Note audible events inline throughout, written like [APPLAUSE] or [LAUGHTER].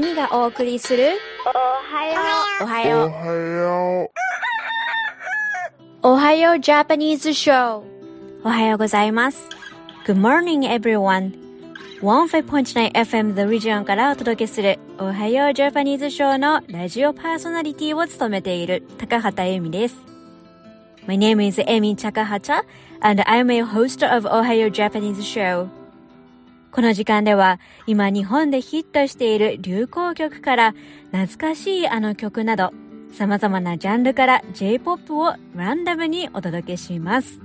みがお送りするおはよう。おはよう。おはよう。おはようジャパニーズショーおはようございます。Good morning everyone. 15.9FM The からお届けするおはようジャパニーズショーのラジオパーソナリティを務めている高畑由美です。My name is Amy Takahata and I am a host of おはようジャパニーズショーこの時間では今日本でヒットしている流行曲から懐かしいあの曲など様々なジャンルから J-POP をランダムにお届けします。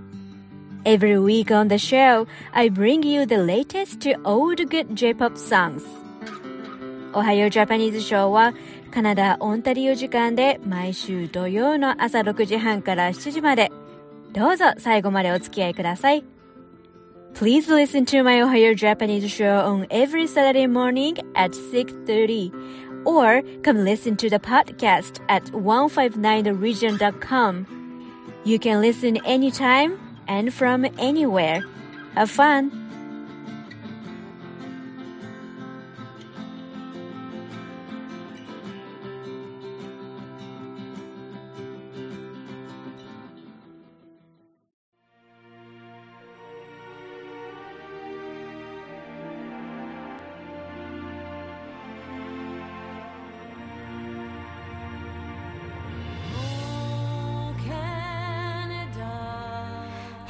Every week on the show, I bring you the latest old good J-POP songs. おはようジャパニーズショーはカナダ・オンタリオ時間で毎週土曜の朝6時半から7時までどうぞ最後までお付き合いください。Please listen to my Ohio Japanese show on every Saturday morning at 6.30 or come listen to the podcast at 159theregion.com. You can listen anytime and from anywhere. Have fun!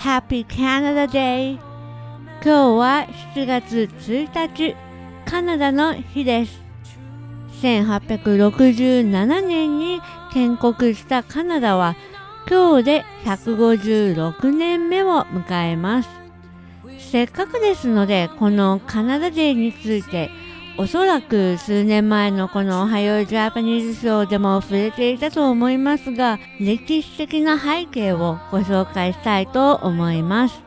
ハッピーカナダデイ今日は7月1日カナダの日です。1867年に建国したカナダは今日で156年目を迎えます。せっかくですのでこのカナダデーについておそらく数年前のこのおはようジャパニーズショーでも触れていたと思いますが歴史的な背景をご紹介したいと思います。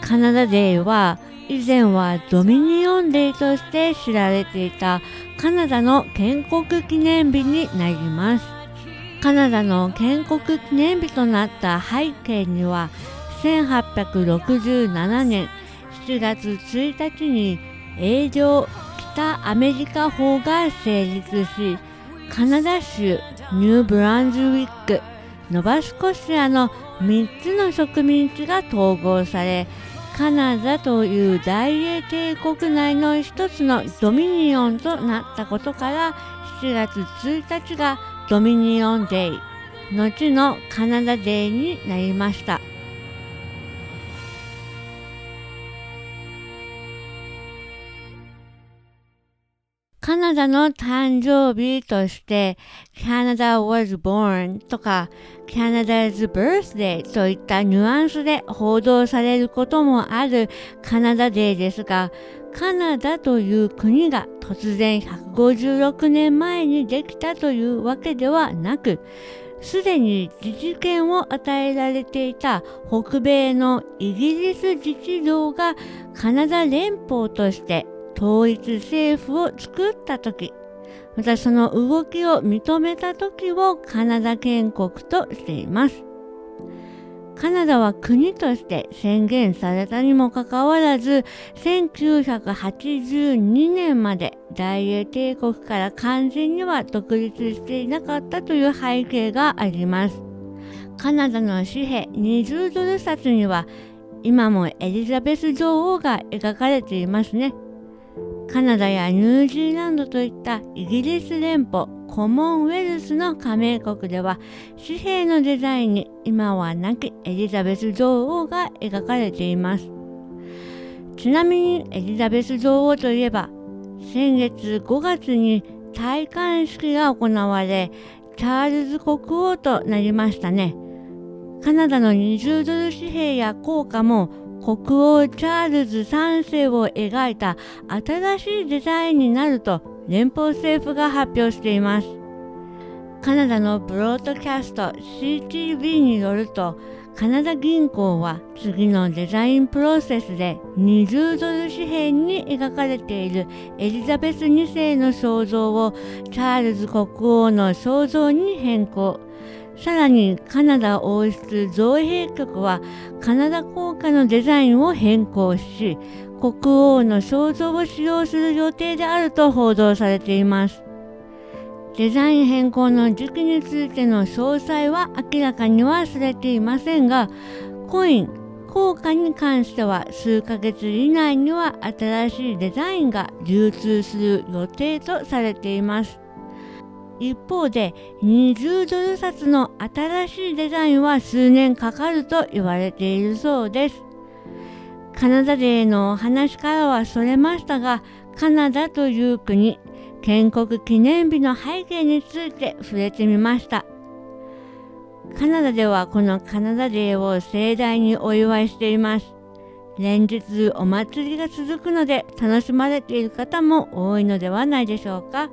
カナダデーは以前はドミニオンデーとして知られていたカナダの建国記念日になります。カナダの建国記念日となった背景には1867年7月1日に営業北アメリカ法が成立しカナダ州ニューブランズウィックノバスコシアの3つの植民地が統合されカナダという大英帝国内の一つのドミニオンとなったことから7月1日がドミニオンデイ後のカナダデーになりました。カナダの誕生日として Canada was born とか Canada's birthday といったニュアンスで報道されることもあるカナダデーですがカナダという国が突然156年前にできたというわけではなくすでに自治権を与えられていた北米のイギリス自治領がカナダ連邦として統一政府を作った時またその動きを認めた時をカナダ建国としています。カナダは国として宣言されたにもかかわらず1982年まで大英帝国から完全には独立していなかったという背景があります。カナダの紙幣20ドル札には今もエリザベス女王が描かれていますね。カナダやニュージーランドといったイギリス連邦コモンウェルスの加盟国では紙幣のデザインに今は亡きエリザベス女王が描かれています。ちなみにエリザベス女王といえば先月5月に戴冠式が行われチャールズ国王となりましたね。カナダの20ドル紙幣や硬貨も国王チャールズ3世を描いた新しいデザインになると連邦政府が発表しています。カナダのブロードキャスト CTV によるとカナダ銀行は次のデザインプロセスで20ドル紙幣に描かれているエリザベス2世の肖像をチャールズ国王の肖像に変更。さらにカナダ王室造幣局はカナダ硬貨のデザインを変更し国王の肖像を使用する予定であると報道されています。デザイン変更の時期についての詳細は明らかにはされていませんが、コイン、効果に関しては数ヶ月以内には新しいデザインが流通する予定とされています。一方で20ドル札の新しいデザインは数年かかると言われているそうです。カナダデーのお話からはそれましたが、カナダという国、建国記念日の背景について触れてみました。カナダではこのカナダデーを盛大にお祝いしています。連日お祭りが続くので楽しまれている方も多いのではないでしょうか。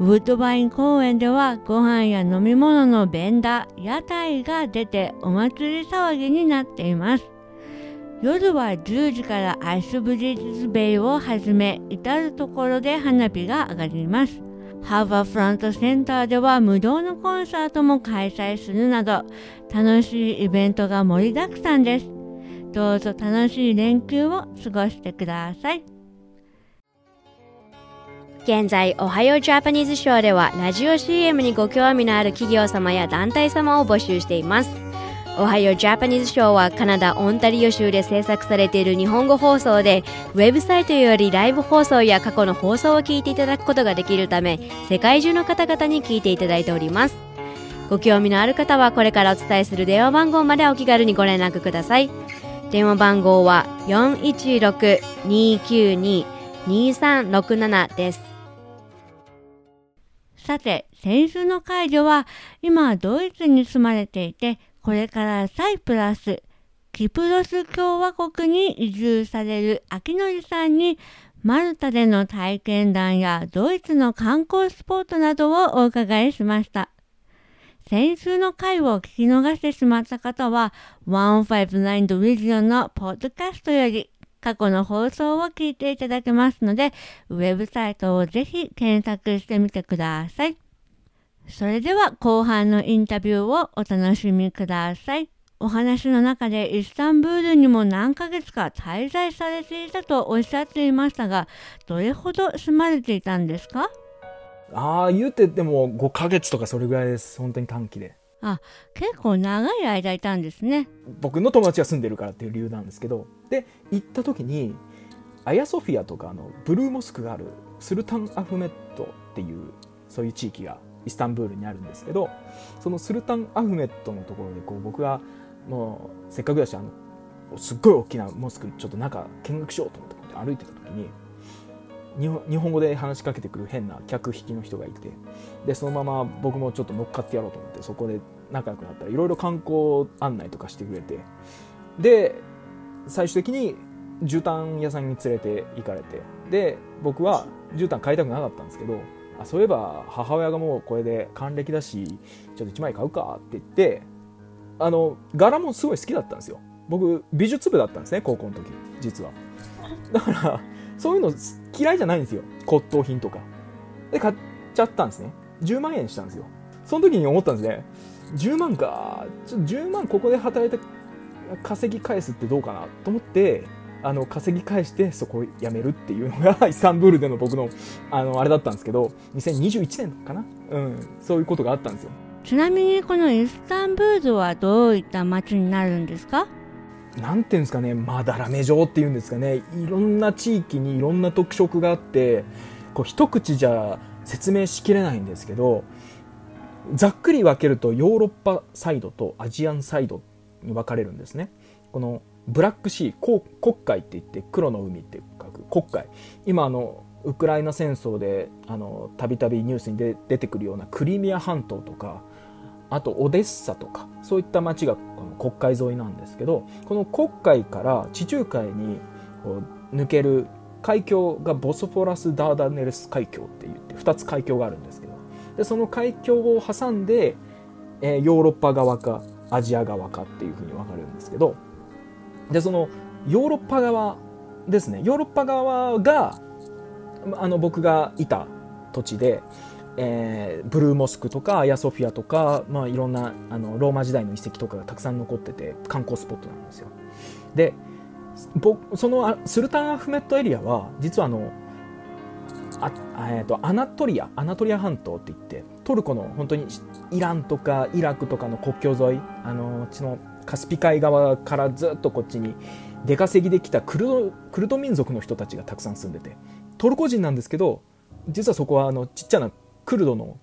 ウッドバイン公園ではご飯や飲み物のベンダー、屋台が出てお祭り騒ぎになっています。夜は10時からアイスブリッジベイをはじめ至るところで花火が上がります。ハーバーフロントセンターでは無料のコンサートも開催するなど楽しいイベントが盛りだくさんです。どうぞ楽しい連休を過ごしてください。現在、おはようジャパニーズショーではラジオ CM にご興味のある企業様や団体様を募集しています。おはようジャパニーズショーはカナダ・オンタリオ州で制作されている日本語放送で、ウェブサイトよりライブ放送や過去の放送を聞いていただくことができるため、世界中の方々に聞いていただいております。ご興味のある方はこれからお伝えする電話番号までお気軽にご連絡ください。電話番号は416-292-2367です。さて、先週の解除は今ドイツに住まれていて、これからサイプラス、キプロス共和国に移住される秋典さんにマルタでの体験談やドイツの観光スポットなどをお伺いしました。先週の回を聞き逃してしまった方は、159 Division のポッドキャストより過去の放送を聞いていただけますので、ウェブサイトをぜひ検索してみてください。それでは後半のインタビューをお楽しみください。お話の中でイスタンブールにも何ヶ月か滞在されていたとおっしゃっていましたが、どれほど住まれていたんですか？ああ、言うてでも5ヶ月とかそれぐらいです。本当に短期で。あ結構長い間いたんですね。僕の友達が住んでるからっていう理由なんですけどで行った時にアヤソフィアとかのブルーモスクがあるスルタン・アフメットっていうそういう地域がイスタンブールにあるんですけどそのスルタン・アフメットのところでこう僕がもうせっかくだしあのすっごい大きなモスクちょっと中見学しようと思って歩いてた時に日本語で話しかけてくる変な客引きの人がいてでそのまま僕もちょっと乗っかってやろうと思ってそこで仲良くなったらいろいろ観光案内とかしてくれてで最終的に絨毯屋さんに連れて行かれてで僕は絨毯買いたくなかったんですけどあそういえば母親がもうこれで還暦だしちょっと1枚買うかって言ってあの柄もすごい好きだったんですよ。僕美術部だったんですね高校の時実は。だからそういうの嫌いじゃないんですよ。骨董品とか。で、買っちゃったんですね。10万円したんですよ。その時に思ったんですね。10万か。ちょ10万ここで働いて稼ぎ返すってどうかなと思って、あの、稼ぎ返してそこを辞めるっていうのが [LAUGHS] イスタンブールでの僕の、あの、あれだったんですけど、2021年かなうん、そういうことがあったんですよ。ちなみにこのイスタンブールはどういった街になるんですか？なんていうんですかね、まだらめ状っていうんですかね、いろんな地域にいろんな特色があって、こう一口じゃ説明しきれないんですけど、ざっくり分けるとヨーロッパサイドとアジアンサイドに分かれるんですね。このブラックシー、黒海って言って黒の海って書く黒海。今あの、ウクライナ戦争でたびたびニュースに出てくるようなクリミア半島とかあとオデッサとかそういった町がこの黒海沿いなんですけどこの黒海から地中海に抜ける海峡がボスフォラス・ダーダネルス海峡って言って2つ海峡があるんですけどでその海峡を挟んで、えー、ヨーロッパ側かアジア側かっていうふうに分かるんですけどでそのヨーロッパ側ですね。ヨーロッパ側があの僕がいた土地でえー、ブルーモスクとかアヤソフィアとか、まあ、いろんなあのローマ時代の遺跡とかがたくさん残ってて観光スポットなんですよ。で僕そのスルタン・アフメットエリアは実はあのあ、えー、とアナトリアアナトリア半島って言ってトルコの本当にイランとかイラクとかの国境沿いあのうちのカスピ海側からずっとこっちに出稼ぎできたクルドクルド民族の人たちがたくさん住んでてトルコ人なんですけど実はそこはあのちっちゃなクルドの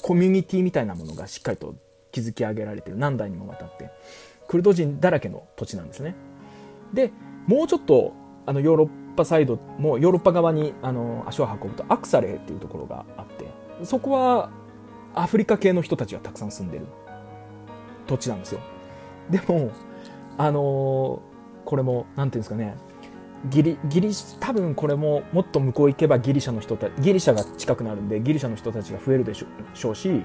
コミュニティみたいなものがしっかりと築き上げられてる。何代にもわたって。クルド人だらけの土地なんですね。でもうちょっとあのヨーロッパサイドもヨーロッパ側にあの足を運ぶとアクサレーっていうところがあってそこはアフリカ系の人たちがたくさん住んでる土地なんですよ。でもあのこれも何ていうんですかね。ギリギリ多分これももっと向こう行けばギリシャの人たギリシャが近くなるんでギリシャの人たちが増えるでしょうしも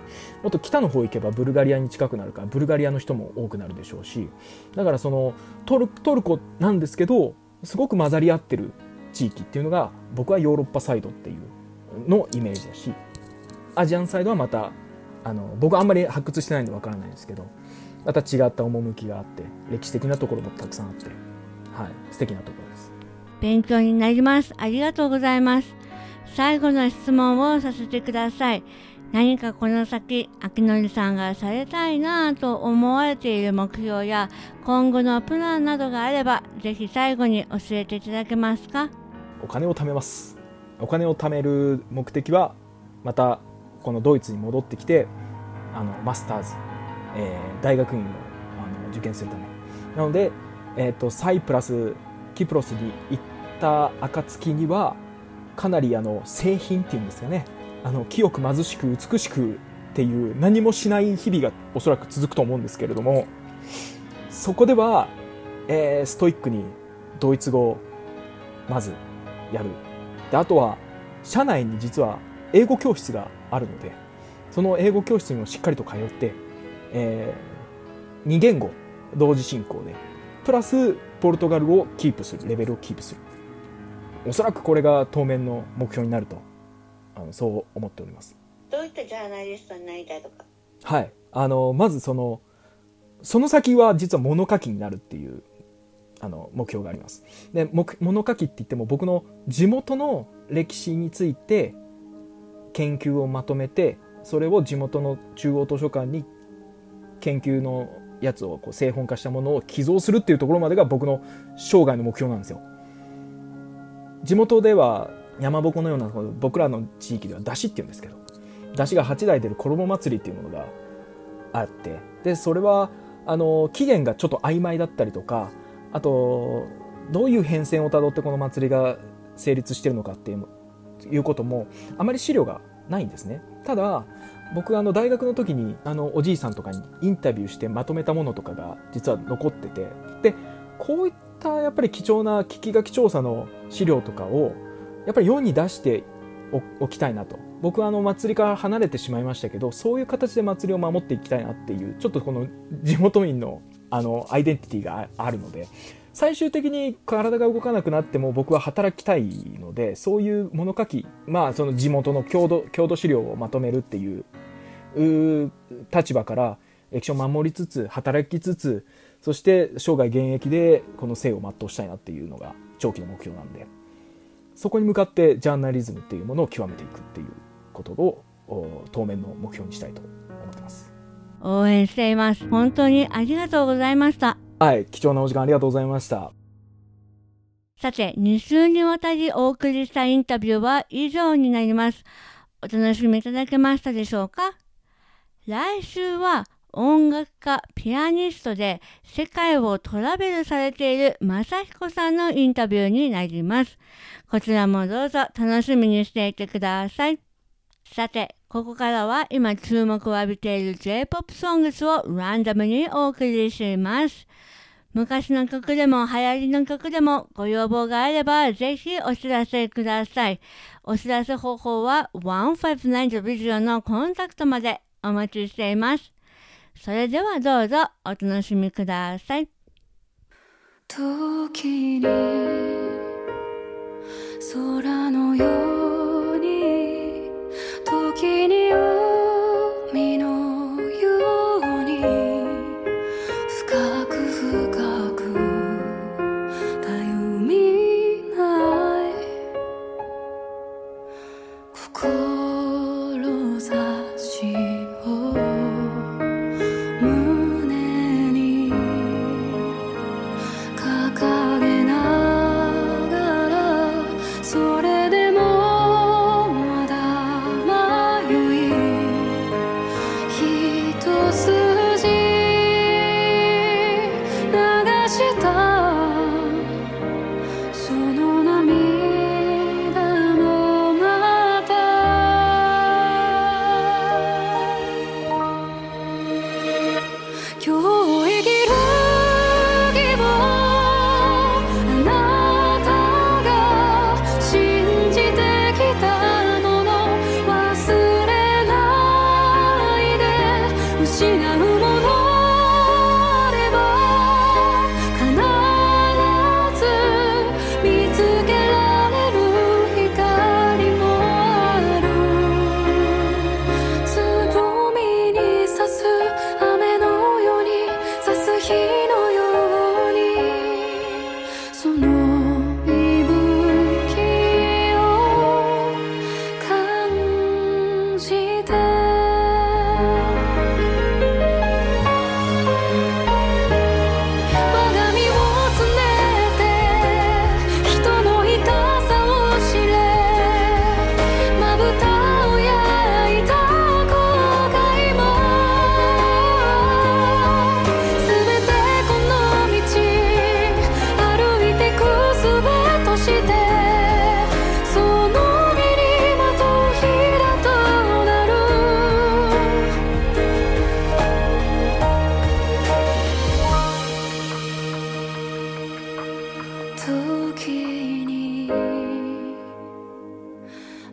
っと北の方行けばブルガリアに近くなるからブルガリアの人も多くなるでしょうしだからそのトルトルコなんですけどすごく混ざり合ってる地域っていうのが僕はヨーロッパサイドっていうのイメージだしアジアンサイドはまたあの僕はあんまり発掘してないんでわからないんですけどまた違った趣があって歴史的なところもたくさんあって、はい、素敵なところ。勉強になります。ありがとうございます。最後の質問をさせてください。何かこの先秋典さんがされたいなと思われている目標や今後のプランなどがあればぜひ最後に教えていただけますか？お金を貯めます。お金を貯める目的はまたこのドイツに戻ってきてあのマスターズえー、大学院をあの受験するため。なので、えーと、サイプラスキプロスに行った暁にはかなりあの製品っていうんですかね。あの清く貧しく美しくっていう何もしない日々がおそらく続くと思うんですけれどもそこでは、えー、ストイックにドイツ語をまずやる。であとは社内に実は英語教室があるのでその英語教室にもしっかりと通ってえー、2言語同時進行でプラスポルトガルをキープするレベルをキープする。おそらくこれが当面の目標になるとあのそう思っております。どういったジャーナリストになりたいとか？はい。あのまずそのその先は実は物書きになるっていうあの目標があります。で物書きって言っても僕の地元の歴史について研究をまとめてそれを地元の中央図書館に研究のやつをこう製本化したものを寄贈するっていうところまでが僕の生涯の目標なんですよ。地元では山鉾のような僕らの地域では出汁って言うんですけど出汁が8代出る衣祭りっていうものがあってでそれはあの期限がちょっと曖昧だったりとかあとどういう変遷をたどってこの祭りが成立してるのかっていうこともあまり資料がないんですね。ただ僕あの大学の時にあのおじいさんとかにインタビューしてまとめたものとかが実は残っててでこういったやっぱり貴重な聞き書き調査の資料とかをやっぱり世に出しておきたいなと。僕はあの祭りから離れてしまいましたけどそういう形で祭りを守っていきたいなっていうちょっとこの地元民のあのアイデンティティがあるので最終的に体が動かなくなっても僕は働きたいのでそういう物書きまあその地元の郷土郷土資料をまとめるっていう立場から歴史を守りつつ働きつつそして生涯現役でこの生を全うしたいなっていうのが長期の目標なんでそこに向かってジャーナリズムっていうものを極めていくっていうことを当面の目標にしたいと思ってます。応援しています。本当にありがとうございました。はい。貴重なお時間ありがとうございました。さて2週にわたりお送りしたインタビューは以上になります。お楽しみいただけましたでしょうか？来週は音楽家、ピアニストで世界をトラベルされている正彦さんのインタビューになります。こちらもどうぞ楽しみにしていてください。さて、ここからは今注目を浴びている J-POP ソングスをランダムにお送りします。昔の曲でも流行りの曲でもご要望があればぜひお知らせください。お知らせ方法は159 Vision のコンタクトまでお待ちしています。それではどうぞお楽しみください。時に空のように時に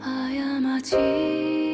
아야마지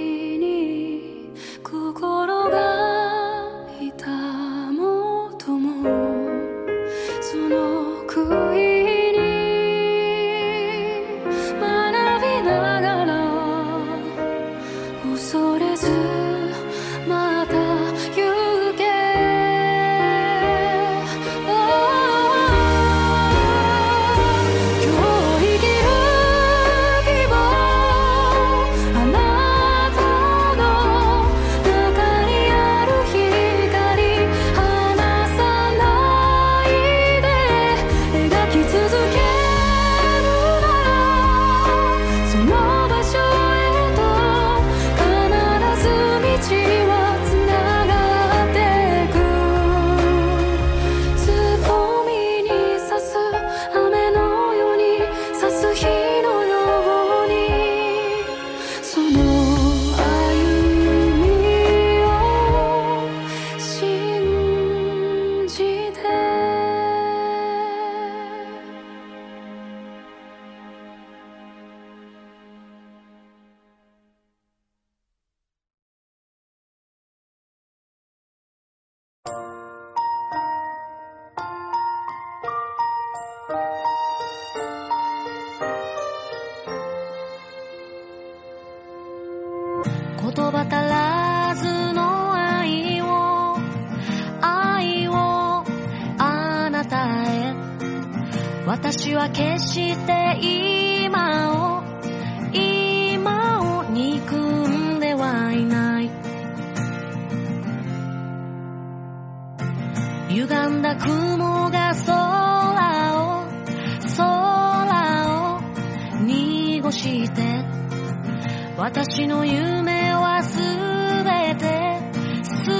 私の夢はすべてす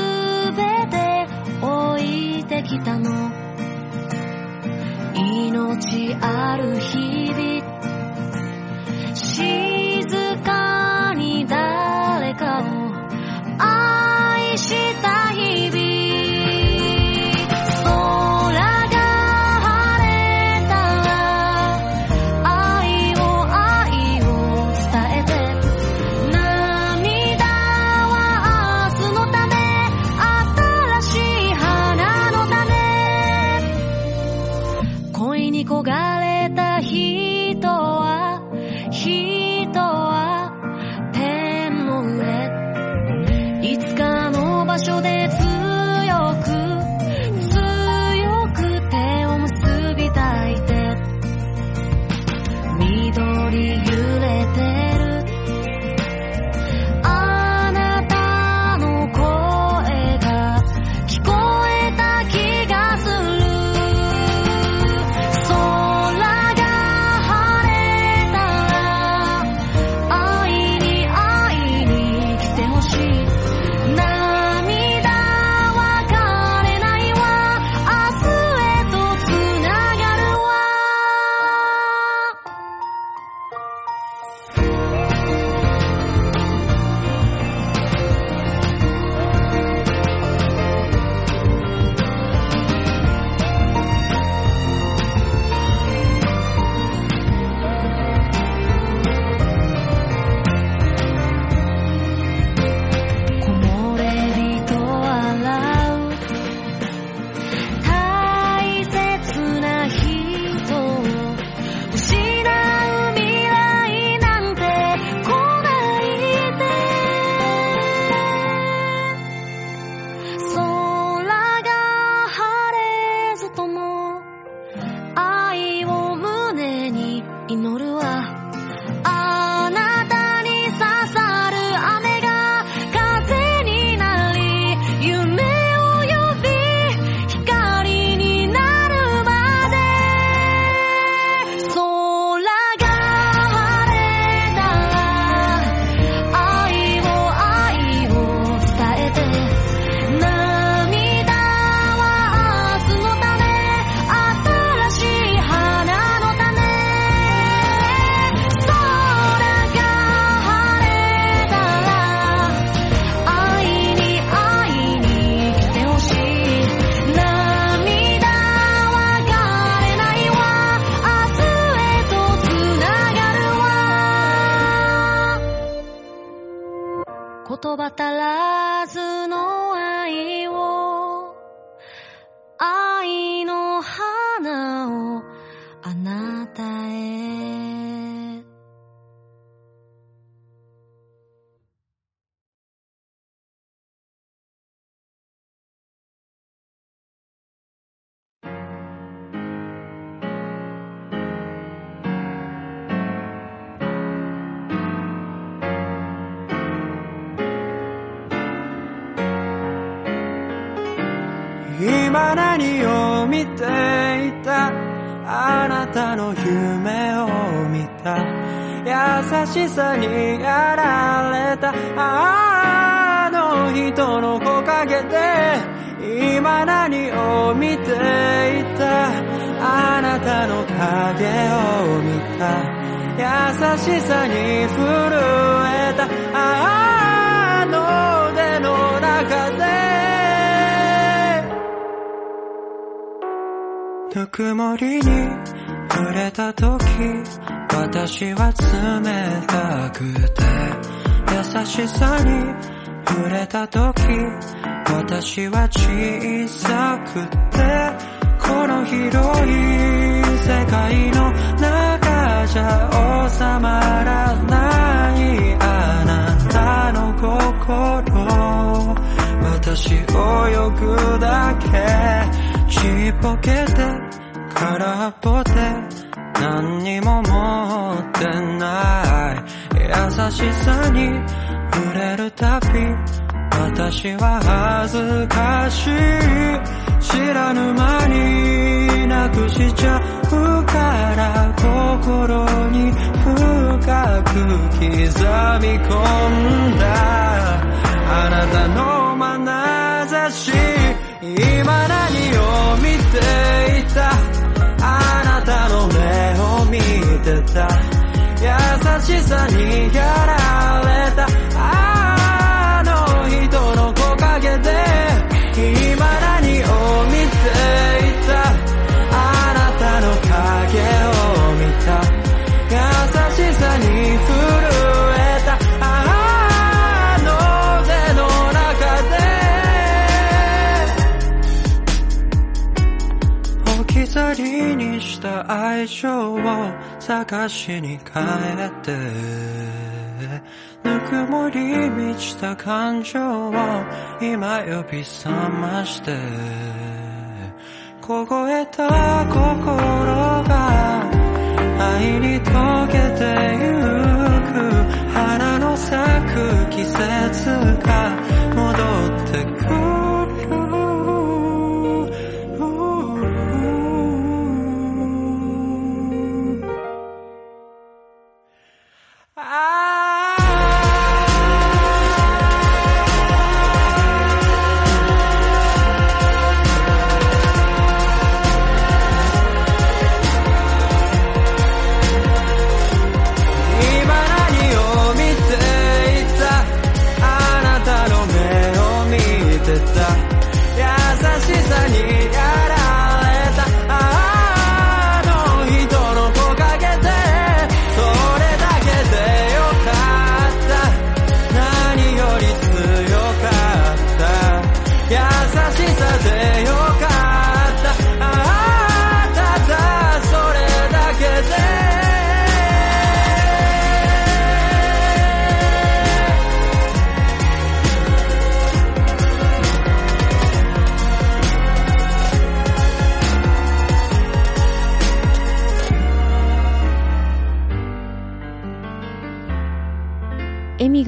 べて置いてきたの。命ある日バタあの夢を見た。優しさにやられた。あの人の木陰で。今何を見ていた。あなたの影を見た。優しさに震えた。あの腕の中で。ぬくもりに触れた時私は冷たくて優しさに触れた時私は小さくてこの広い世界の中じゃ収まらないあなたの心。私泳ぐだけちっぽけで空っぽで何にも持ってない。優しさに触れるたび私は恥ずかしい知らぬ間になくしちゃう。から心に深く刻み込んだあなたの眼差し今何を見ていた？あなたの目を見てた。優しさにやられた。あの人の木陰で今何を見て置き去りにした愛情を探しに帰ってぬくもり満ちた感情を今呼び覚まして凍えた心が愛に溶けてゆく花の咲く季節が戻ってくる。優し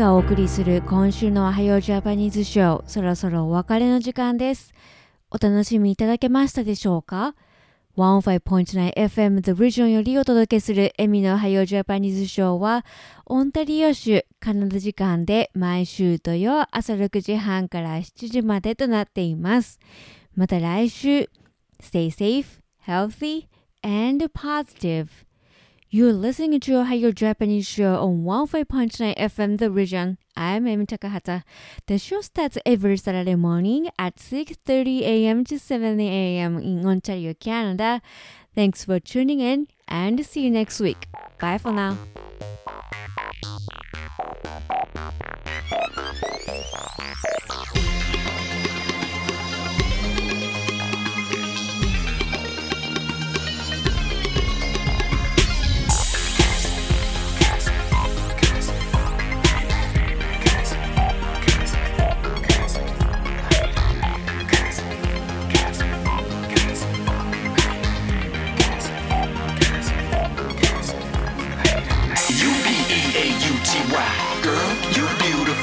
がお送りする今週のおはようジャパニーズショー、そろそろお別れの時間です。お楽しみいただけましたでしょうか ?15.9FM The Region よりお届けするエミのおはようジャパニーズショーは、オンタリオ州カナダ時間で毎週土曜朝6時半から7時までとなっています。また来週、Stay safe, healthy, and positive. You're listening to Ohio Japanese show on 15.9 FM The Region. I'm Emi Takahata. The show starts every Saturday morning at 6.30 a.m. to 7 a.m. in Ontario, Canada. Thanks for tuning in and see you next week. Bye for now. U-B-E-A-U-T-Y Girl, you're beautiful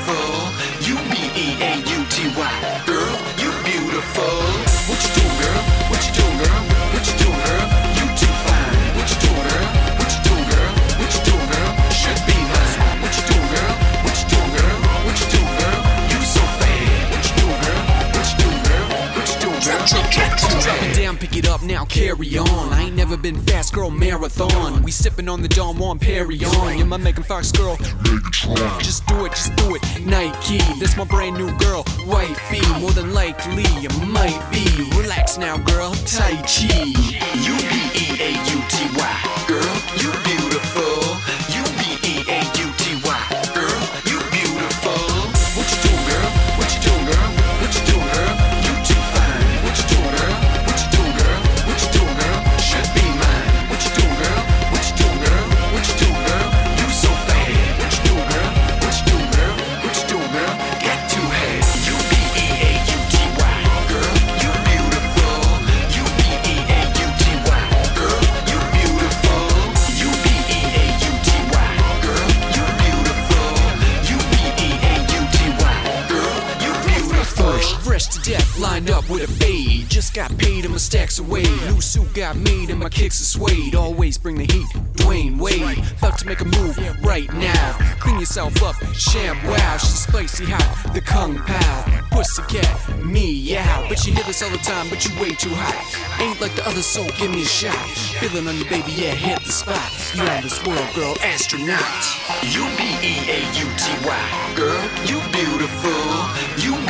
up, now carry on. I ain't never been fast, girl, marathon. We sipping on the Don Juan Perry on. You're my Megan Fox girl. Just do it, just do it. Nike, that's my brand new girl. Wifey, more than likely, you might be. Relax now, girl. Tai Chi. U-B-E-A-U-T-Y Girl, you beautiful U-B-E-A-U-T-Y got made and my kicks are suede. Always bring the heat, Dwayne Wade. About to make a move right now. Clean yourself up, sham wow. She's spicy hot, the kung pao. Pussycat, me out. Bet you hear this all the time, but you way too hot. Ain't like the others, so give me a shot. Feeling on you, baby, yeah, hit the spot. You on this world, girl, astronaut. U-B-E-A-U-T-Y Girl, you beautiful U-B-E-A